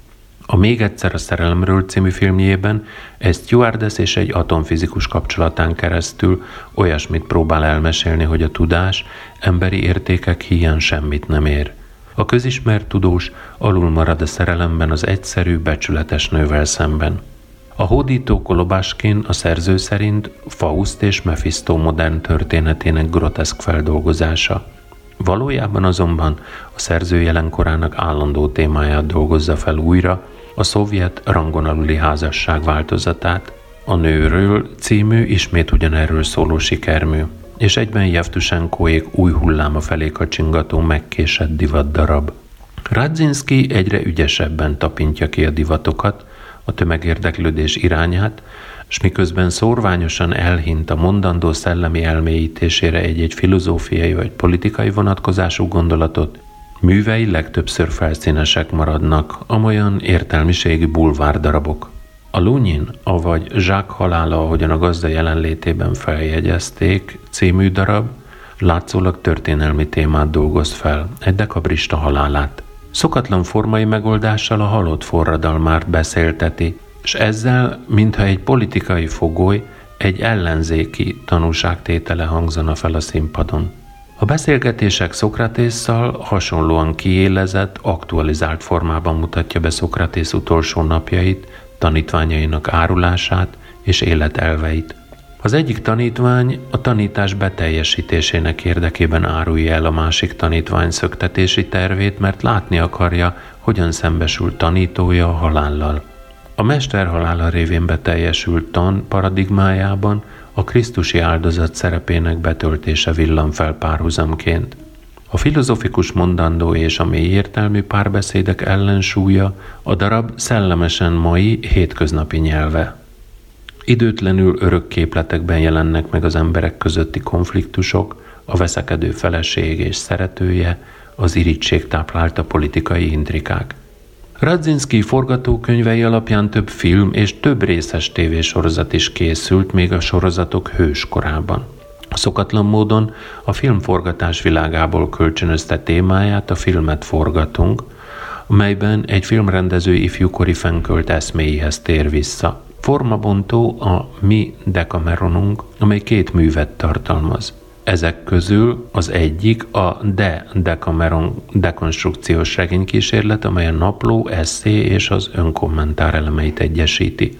Speaker 1: A Még egyszer a szerelemről című filmjében egy stewardess és egy atomfizikus kapcsolatán keresztül olyasmit próbál elmesélni, hogy a tudás emberi értékek hiány semmit nem ér. A közismert tudós alul marad a szerelemben az egyszerű, becsületes nővel szemben. A hódító Kolobáskin a szerző szerint Faust és Mephisto modern történetének groteszk feldolgozása. Valójában azonban a szerző jelenkorának állandó témáját dolgozza fel újra, a szovjet rangon aluli házasság változatát. A nőről című ismét ugyanerről szóló sikermű, és egyben Jevtusenkóék új hulláma felé kacsingató megkésett divat darab. Radzinski egyre ügyesebben tapintja ki a divatokat, a tömegérdeklődés irányát, és miközben szorványosan elhint a mondandó szellemi elmélyítésére egy-egy filozófiai vagy politikai vonatkozású gondolatot, művei legtöbbször felszínesek maradnak, amolyan értelmiségi bulvárdarabok. A Lunyin, avagy Jacques halála, ahogyan a gazda jelenlétében feljegyezték, című darab, látszólag történelmi témát dolgoz fel, egy dekabrista halálát. Szokatlan formai megoldással a halott forradalmát beszélteti, és ezzel, mintha egy politikai fogoly, egy ellenzéki tanúságtétele hangzana fel a színpadon. A beszélgetések Szokratésszal hasonlóan kiélezett, aktualizált formában mutatja be Szokratész utolsó napjait, tanítványainak árulását és életelveit. Az egyik tanítvány a tanítás beteljesítésének érdekében árulja el a másik tanítvány szöktetési tervét, mert látni akarja, hogyan szembesül tanítója a halállal. A mester halála révén beteljesült tan paradigmájában a Krisztusi áldozat szerepének betöltése villan fel párhuzamként. A filozofikus mondandó és a mély értelmű párbeszédek ellensúlya a darab szellemesen mai, hétköznapi nyelve. Időtlenül örök képletekben jelennek meg az emberek közötti konfliktusok, a veszekedő feleség és szeretője, az irítség táplálta politikai intrikák. Radzinski forgatókönyvei alapján több film és több részes tévésorozat is készült még a sorozatok hőskorában. Szokatlan módon a filmforgatás világából kölcsönözte témáját a filmet forgatunk, amelyben egy filmrendező ifjúkori fenkölt eszméihez tér vissza. Formabontó a Mi Decameronunk, amely két művet tartalmaz. Ezek közül az egyik a De Decameron dekonstrukciós regénykísérlet, amely a napló, eszé és az önkommentár elemeit egyesíti.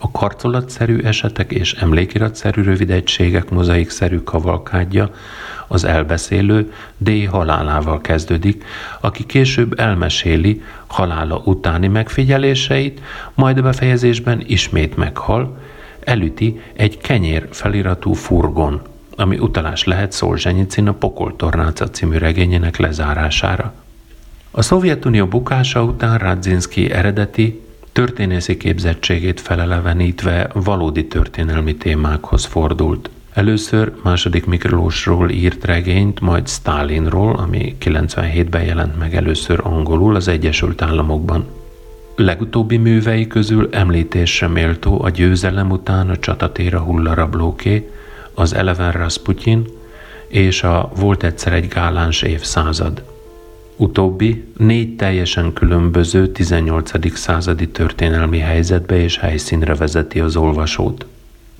Speaker 1: A karcolatszerű esetek és emlékiratszerű rövidegységek mozaikszerű kavalkádja az elbeszélő D. halálával kezdődik, aki később elmeséli halála utáni megfigyeléseit, majd a befejezésben ismét meghal, elüti egy kenyér feliratú furgon, ami utalás lehet Szolzsenyicin a Pokoltornáca című regényének lezárására. A Szovjetunió bukása után Radzinski eredeti, történészi képzettségét felelevenítve valódi történelmi témákhoz fordult. Először második Miklósról írt regényt, majd Stalinról, ami 97-ben jelent meg először angolul az Egyesült Államokban. Legutóbbi művei közül említésre méltó a győzelem után a csatatéra hullarablóké, az Eleven Rasputin és a Volt egyszer egy gáláns évszázad. Utóbbi négy teljesen különböző 18. századi történelmi helyzetbe és helyszínre vezeti az olvasót.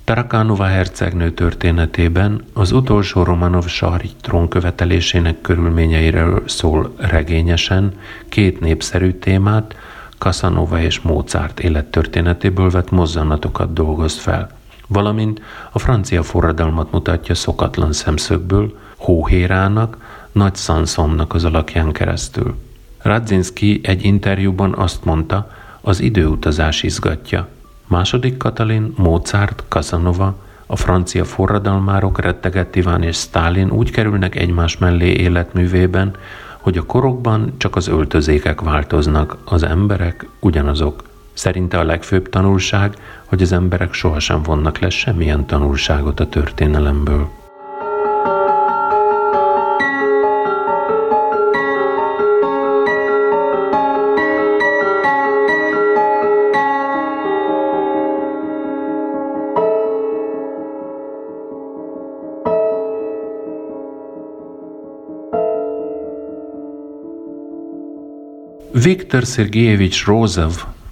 Speaker 1: Tarakánova hercegnő történetében az utolsó Romanov sarj trónkövetelésének körülményeiről szól regényesen két népszerű témát, Casanova és Mozart élettörténetéből vett mozzanatokat dolgoz fel, valamint a francia forradalmat mutatja szokatlan szemszögből, Hóhérának, Nagy Sanszomnak az alakján keresztül. Radzinski egy interjúban azt mondta, az időutazás izgatja. Második Katalin, Mozart, Casanova, a francia forradalmárok, rettegett Iván és Stalin úgy kerülnek egymás mellé életművében, hogy a korokban csak az öltözékek változnak, az emberek ugyanazok. Szerinte a legfőbb tanulság, hogy az emberek sohasem vonnak le semmilyen tanulságot a történelemből. Viktor Szergejevics Rózev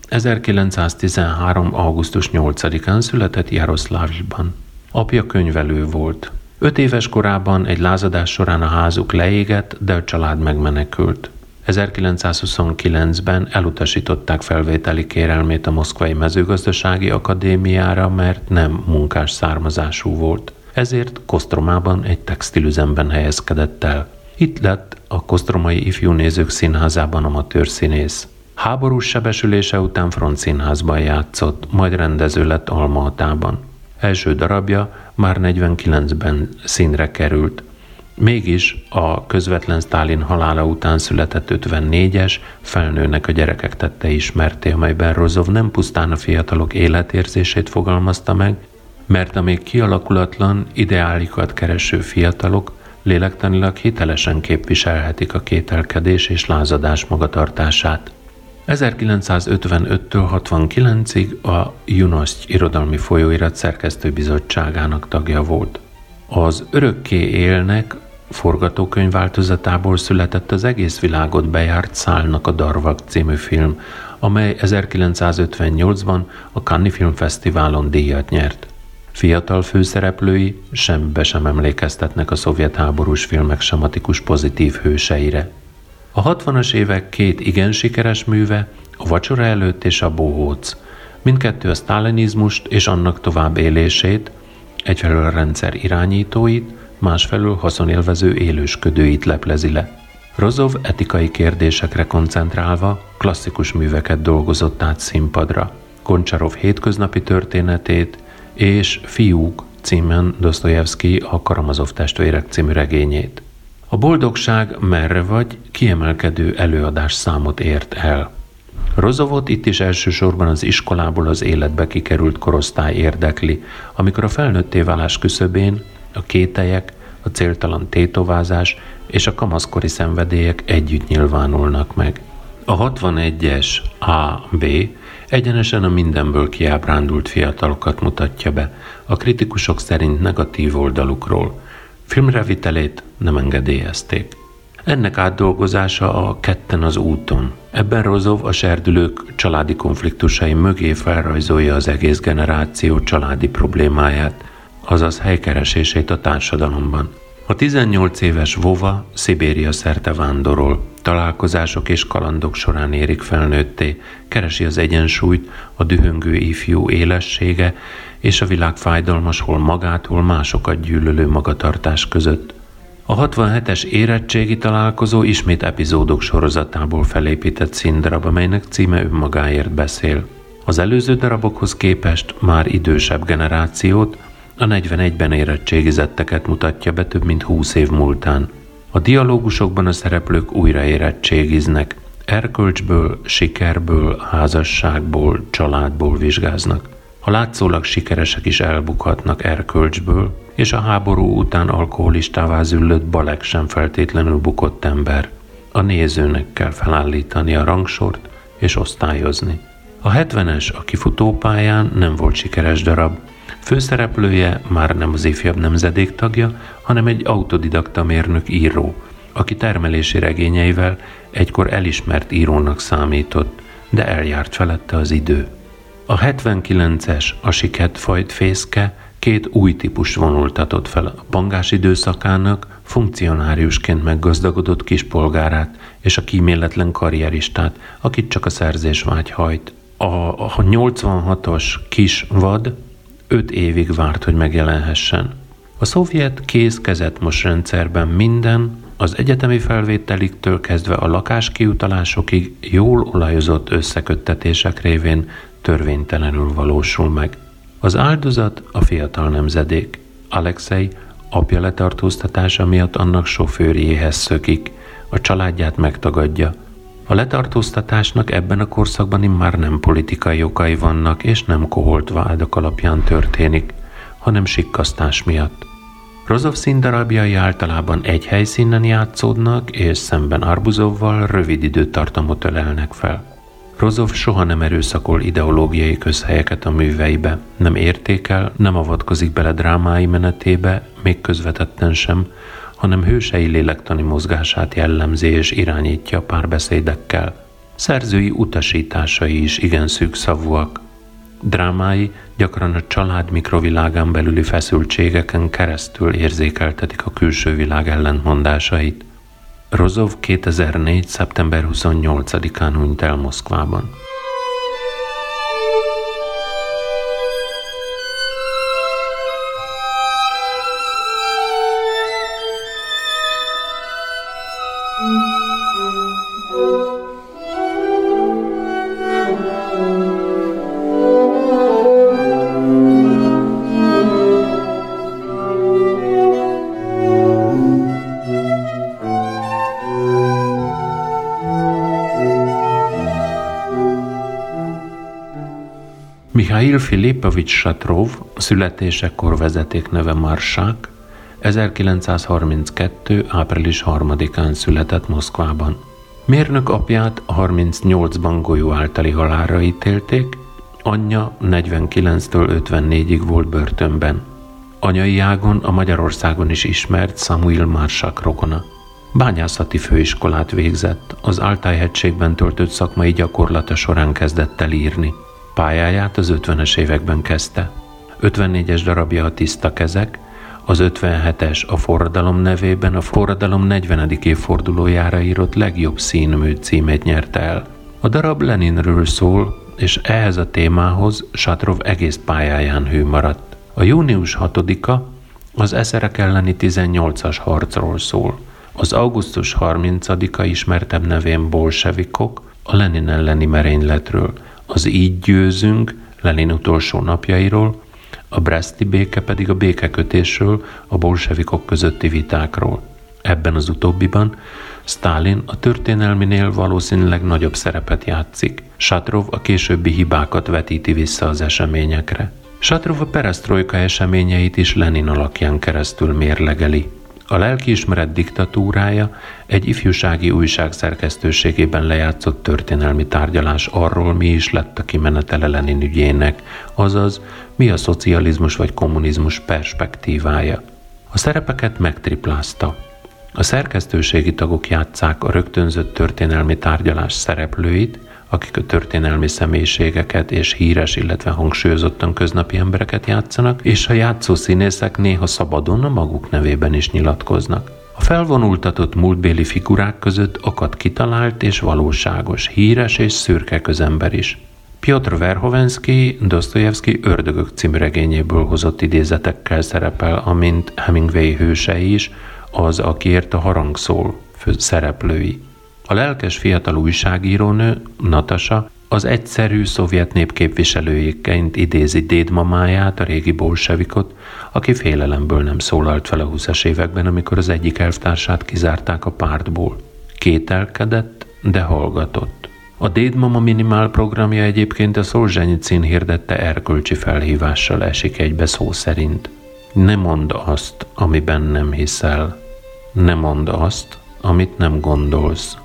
Speaker 1: 1913. augusztus 8-án született Jaroszlávsban. Apja könyvelő volt. Öt éves korában egy lázadás során a házuk leégett, de a család megmenekült. 1929-ben elutasították felvételi kérelmét a Moszkvai Mezőgazdasági Akadémiára, mert nem munkás származású volt. Ezért Kosztromában egy textilüzemben helyezkedett el. Itt lett a Kosztromai Ifjú Nézők Színházában amatőr színész. Háborús sebesülése után frontszínházban játszott, majd rendező lett Almaatában. Első darabja már 49-ben színre került. Mégis a közvetlen Stálin halála után született 54-es felnőnek a gyerekek tette ismerté, amelyben Rozov nem pusztán a fiatalok életérzését fogalmazta meg, mert a még kialakulatlan ideálikat kereső fiatalok lélektanilag hitelesen képviselhetik a kételkedés és lázadás magatartását. 1955-től 69-ig a Junoszt irodalmi folyóirat szerkesztőbizottságának tagja volt. Az Örökké élnek forgatókönyv változatából született az egész világot bejárt Szálnak a Darvak című film, amely 1958-ban a Cannes Filmfesztiválon díjat nyert. Fiatal főszereplői semmibe sem emlékeztetnek a szovjet háborús filmek sematikus pozitív hőseire. A 60-as évek két igen sikeres műve, a Vacsora előtt és a Bohóc, mindkettő a sztálinizmust és annak tovább élését, egyfelől a rendszer irányítóit, másfelől haszonélvező élősködőit leplezi le. Rozov etikai kérdésekre koncentrálva klasszikus műveket dolgozott át színpadra. Koncsarov hétköznapi történetét, és Fiúk címen Dostoyevsky a Karamazov testvérek című regényét. A boldogság merre vagy kiemelkedő előadás számot ért el. Rozovot itt is elsősorban az iskolából az életbe kikerült korosztály érdekli, amikor a felnőtté válás küszöbén a kételyek, a céltalan tétovázás és a kamaszkori szenvedélyek együtt nyilvánulnak meg. A 61-es A.B egyenesen a mindenből kiábrándult fiatalokat mutatja be, a kritikusok szerint negatív oldalukról. Filmrevitelét nem engedélyezték. Ennek átdolgozása a Ketten az úton. Ebben Rozov a serdülők családi konfliktusai mögé felrajzolja az egész generáció családi problémáját, azaz helykeresését a társadalomban. A 18 éves Vova Szibéria szerte vándorol, találkozások és kalandok során érik felnőtté, keresi az egyensúlyt, a dühöngő ifjú élessége és a világ fájdalmas hol magától másokat gyűlölő magatartás között. A 67-es érettségi találkozó ismét epizódok sorozatából felépített színdarab, amelynek címe önmagáért beszél. Az előző darabokhoz képest már idősebb generációt, a 41-ben érettségizetteket mutatja be több mint 20 év múltán. A dialógusokban a szereplők újra érettségiznek, erkölcsből, sikerből, házasságból, családból vizsgáznak. A látszólag sikeresek is elbukhatnak erkölcsből, és a háború után alkoholistává züllött Balek sem feltétlenül bukott ember. A nézőnek kell felállítani a rangsort és osztályozni. A 70-es a kifutópályán nem volt sikeres darab, Főszereplője már nem az ifjabb nemzedék tagja, hanem egy autodidakta mérnök író, aki termelési regényeivel egykor elismert írónak számított, de eljárt felette az idő. A 79-es, a siket fajt fészke két új típus vonultatott fel a bangás időszakának, funkcionáriusként meggazdagodott kispolgárát és a kíméletlen karrieristát, akit csak a szerzés vágy hajt. A 86-os kis vad öt évig várt, hogy megjelenhessen. A szovjet kéz most rendszerben minden, az egyetemi felvételiktől kezdve a lakáskiutalásokig jól olajozott összeköttetések révén törvénytelenül valósul meg. Az áldozat a fiatal nemzedék. Alexei apja letartóztatása miatt annak sofőrjéhez szökik, a családját megtagadja. A letartóztatásnak ebben a korszakban már nem politikai okai vannak, és nem koholt vádak alapján történik, hanem sikkasztás miatt. Rozov színdarabjai általában egy helyszínen játszódnak, és szemben Arbuzovval rövid időtartamot ölelnek fel. Rozov soha nem erőszakol ideológiai közhelyeket a műveibe, nem értékel, nem avatkozik bele drámái menetébe, még közvetetten sem, hanem hősei lélektani mozgását jellemzi és irányítja párbeszédekkel. Szerzői utasításai is igen szűkszavúak. Drámái gyakran a család mikrovilágán belüli feszültségeken keresztül érzékeltetik a külső világ ellentmondásait. Rozov 2004. szeptember 28-án hunyt el Moszkvában. Mihail Filipovics Satrov születésekor vezetékneve Marsák 1932. április 3-án született Moszkvában. Mérnök apját 38-ban golyó általi halálra ítélték, anyja 49-től 54-ig volt börtönben. Anyai ágon a Magyarországon is ismert Samuel Marsak rogona. Bányászati főiskolát végzett, az Altájhegységben töltött szakmai gyakorlata során kezdett el írni. Pályáját az 50-es években kezdte. 54-es darabja a Tiszta kezek, az 57-es a Forradalom nevében a Forradalom 40. évfordulójára írott legjobb színmű címét nyerte el. A darab Leninről szól, és ehhez a témához Satrov egész pályáján hű maradt. A június 6-a az eszerek elleni 18-as harcról szól. Az augusztus 30-a ismertebb nevén bolsevikok a Lenin elleni merényletről – az Így győzünk Lenin utolsó napjairól, a Breszti béke pedig a békekötésről, a bolsevikok közötti vitákról. Ebben az utóbbiban Stalin a történelminél valószínűleg nagyobb szerepet játszik. Satrov a későbbi hibákat vetíti vissza az eseményekre. Satrov a perestroika eseményeit is Lenin alakján keresztül mérlegeli. A lelkiismeret diktatúrája egy ifjúsági újság szerkesztőségében lejátszott történelmi tárgyalás arról, mi is lett a kimenetele Lenin ügyének, azaz mi a szocializmus vagy kommunizmus perspektívája. A szerepeket megtriplázta. A szerkesztőségi tagok játszák a rögtönzött történelmi tárgyalás szereplőit, akik a történelmi személyiségeket és híres, illetve hangsúlyozottan köznapi embereket játszanak, és a játszó színészek néha szabadon a maguk nevében is nyilatkoznak. A felvonultatott múltbéli figurák között akad kitalált és valóságos, híres és szürke közember is. Piotr Verhovensky Dostoyevsky Ördögök című regényéből hozott idézetekkel szerepel, amint Hemingway hősei is, az, akiért a harang szól, szereplői. A lelkes fiatal újságírónő, Natasa, az egyszerű szovjet nép képviselőjéként idézi dédmamáját, a régi bolsevikot, aki félelemből nem szólalt fel a 20 években, amikor az egyik elvtársát kizárták a pártból. Kételkedett, de hallgatott. A Dédmama minimál programja egyébként a Szolzsenyicin hirdette erkölcsi felhívással esik egybe szó szerint. Ne mondd azt, amiben nem hiszel. Ne mondd azt, amit nem gondolsz.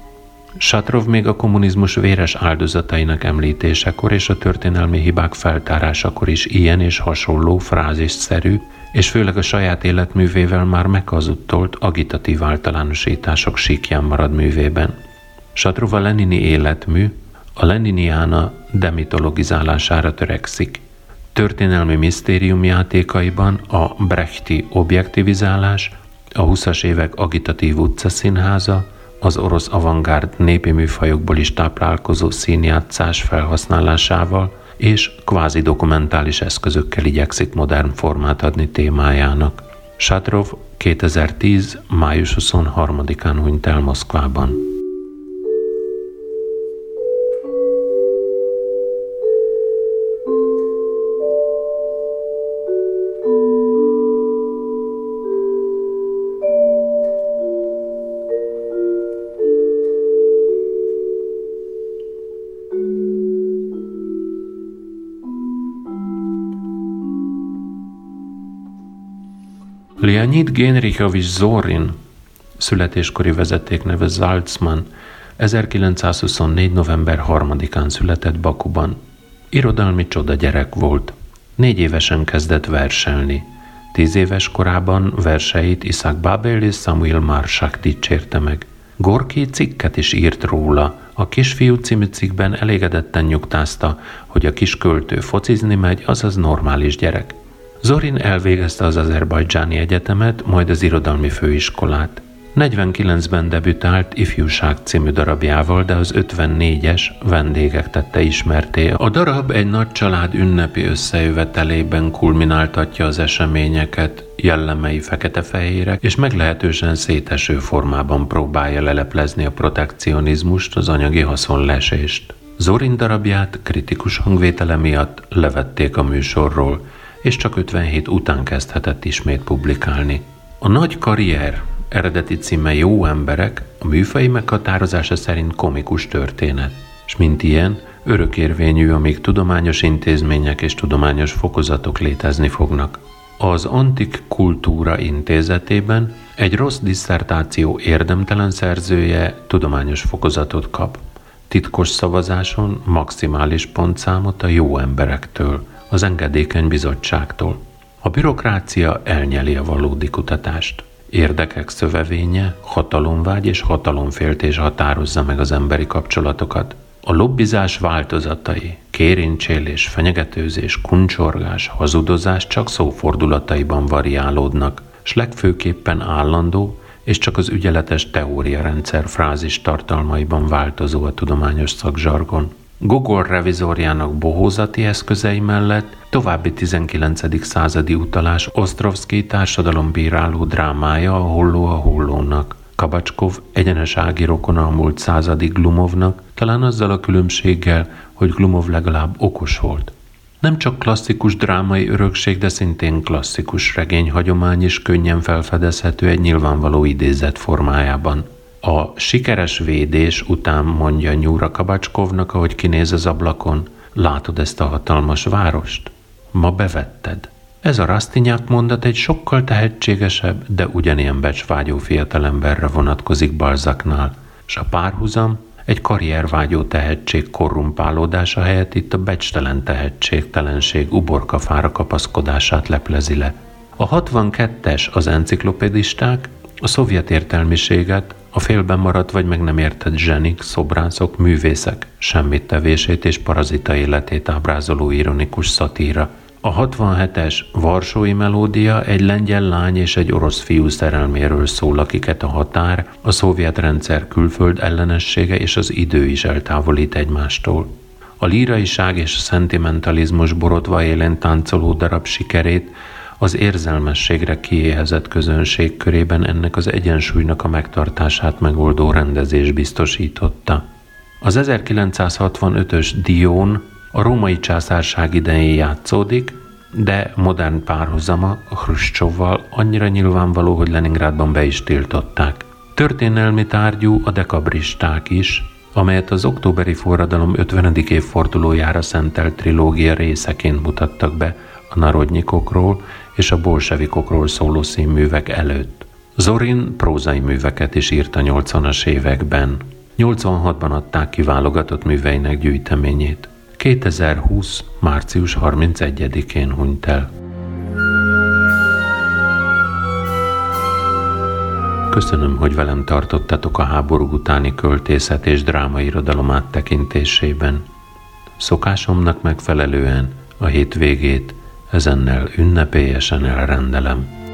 Speaker 1: Satrov még a kommunizmus véres áldozatainak említésekor és a történelmi hibák feltárásakor is ilyen és hasonló frázisszerű, és főleg a saját életművével már meghazudtolt agitatív általánosítások síkján marad művében. Satrov a Lenini életmű, a Leniniána demitologizálására törekszik. Történelmi misztérium játékaiban a Brechti objektivizálás, a 20-as évek agitatív utcaszínháza, az orosz avantgárd népi műfajokból is táplálkozó színjátszás felhasználásával és kvázi dokumentális eszközökkel igyekszik modern formát adni témájának. Satrov 2010. május 23-án hunyt el Moszkvában. Leonid Genrichovich Zorin, születéskori vezetékneve Zaltzman, 1924. november 3-án született Bakuban. Irodalmi csoda gyerek volt. Négy évesen kezdett verselni. Tíz éves korában verseit Isaac Babel és Samuel Marsak dicsérte meg. Gorki cikket is írt róla. A Kisfiú című cikkben elégedetten nyugtázta, hogy a kisköltő focizni megy, azaz normális gyerek. Zorin elvégezte az Azerbajdzsáni Egyetemet, majd az Irodalmi Főiskolát. 49-ben debütált Ifjúság című darabjával, de az 54-es vendégek tette ismerté. A darab egy nagy család ünnepi összejövetelében kulmináltatja az eseményeket, jellemei fekete-fehérek, és meglehetősen széteső formában próbálja leleplezni a protekcionizmust, az anyagi haszonlesést. Zorin darabját kritikus hangvétele miatt levették a műsorról, és csak 57 után kezdhetett ismét publikálni. A nagy karrier eredeti címe Jó emberek a műfai meghatározása szerint komikus történet, és mint ilyen, örökérvényű, amíg tudományos intézmények és tudományos fokozatok létezni fognak. Az Antik Kultúra Intézetében egy rossz disszertáció érdemtelen szerzője tudományos fokozatot kap. Titkos szavazáson maximális pontszámot a jó emberektől – az engedékeny bizottságtól. A bürokrácia elnyeli a valódi kutatást. Érdekek szövevénye, hatalomvágy és hatalomféltés határozza meg az emberi kapcsolatokat. A lobbizás változatai, kérincsélés, fenyegetőzés, kuncsorgás, hazudozás csak szófordulataiban variálódnak, s legfőképpen állandó és csak az ügyeletes teóriarendszer frázis tartalmaiban változó a tudományos szakzsargon. Gogol revizorjának bohózati eszközei mellett további 19. századi utalás Ostrovszki társadalombíráló drámája a holló a hollónak. Kabacskov egyenes ági rokona a múlt századi Glumovnak, talán azzal a különbséggel, hogy Glumov legalább okos volt. Nem csak klasszikus drámai örökség, de szintén klasszikus regényhagyomány is könnyen felfedezhető egy nyilvánvaló idézet formájában – a sikeres védés után mondja Nyúra Kabacskovnak, ahogy kinéz az ablakon, látod ezt a hatalmas várost? Ma bevetted. Ez a Rastinyak mondat egy sokkal tehetségesebb, de ugyanilyen becsvágyó fiatalemberre vonatkozik Balzaknál, és a párhuzam egy karriervágyó tehetség korrumpálódása helyett itt a becstelen tehetségtelenség uborkafára kapaszkodását leplezi le. A 62-es az enciklopedisták a szovjet értelmiséget a félben maradt vagy meg nem értett zsenik, szobrászok, művészek, semmit tevését és parazita életét ábrázoló ironikus szatíra. A 67-es Varsói melódia egy lengyel lány és egy orosz fiú szerelméről szól, akiket a határ, a szovjet rendszer külföld ellenessége és az idő is eltávolít egymástól. A líraiság és a szentimentalizmus borotva élén táncoló darab sikerét az érzelmességre kiéhezett közönség körében ennek az egyensúlynak a megtartását megoldó rendezés biztosította. Az 1965-ös Dion a római császárság idején játszódik, de modern párhuzama a Hruscsovval annyira nyilvánvaló, hogy Leningrádban be is tiltották. Történelmi tárgyú a dekabristák is, amelyet az októberi forradalom 50. évfordulójára szentelt trilógia részeként mutattak be a narodnyikokról és a bolsevikokról szóló színművek előtt. Zorin prózai műveket is írt a 80-as években. 86-ban adták ki válogatott műveinek gyűjteményét. 2020. március 31-én hunyt el. Köszönöm, hogy velem tartottatok a háború utáni költészet és drámairodalom áttekintésében. Szokásomnak megfelelően a hétvégét ezennel ünnepélyesen elrendelem.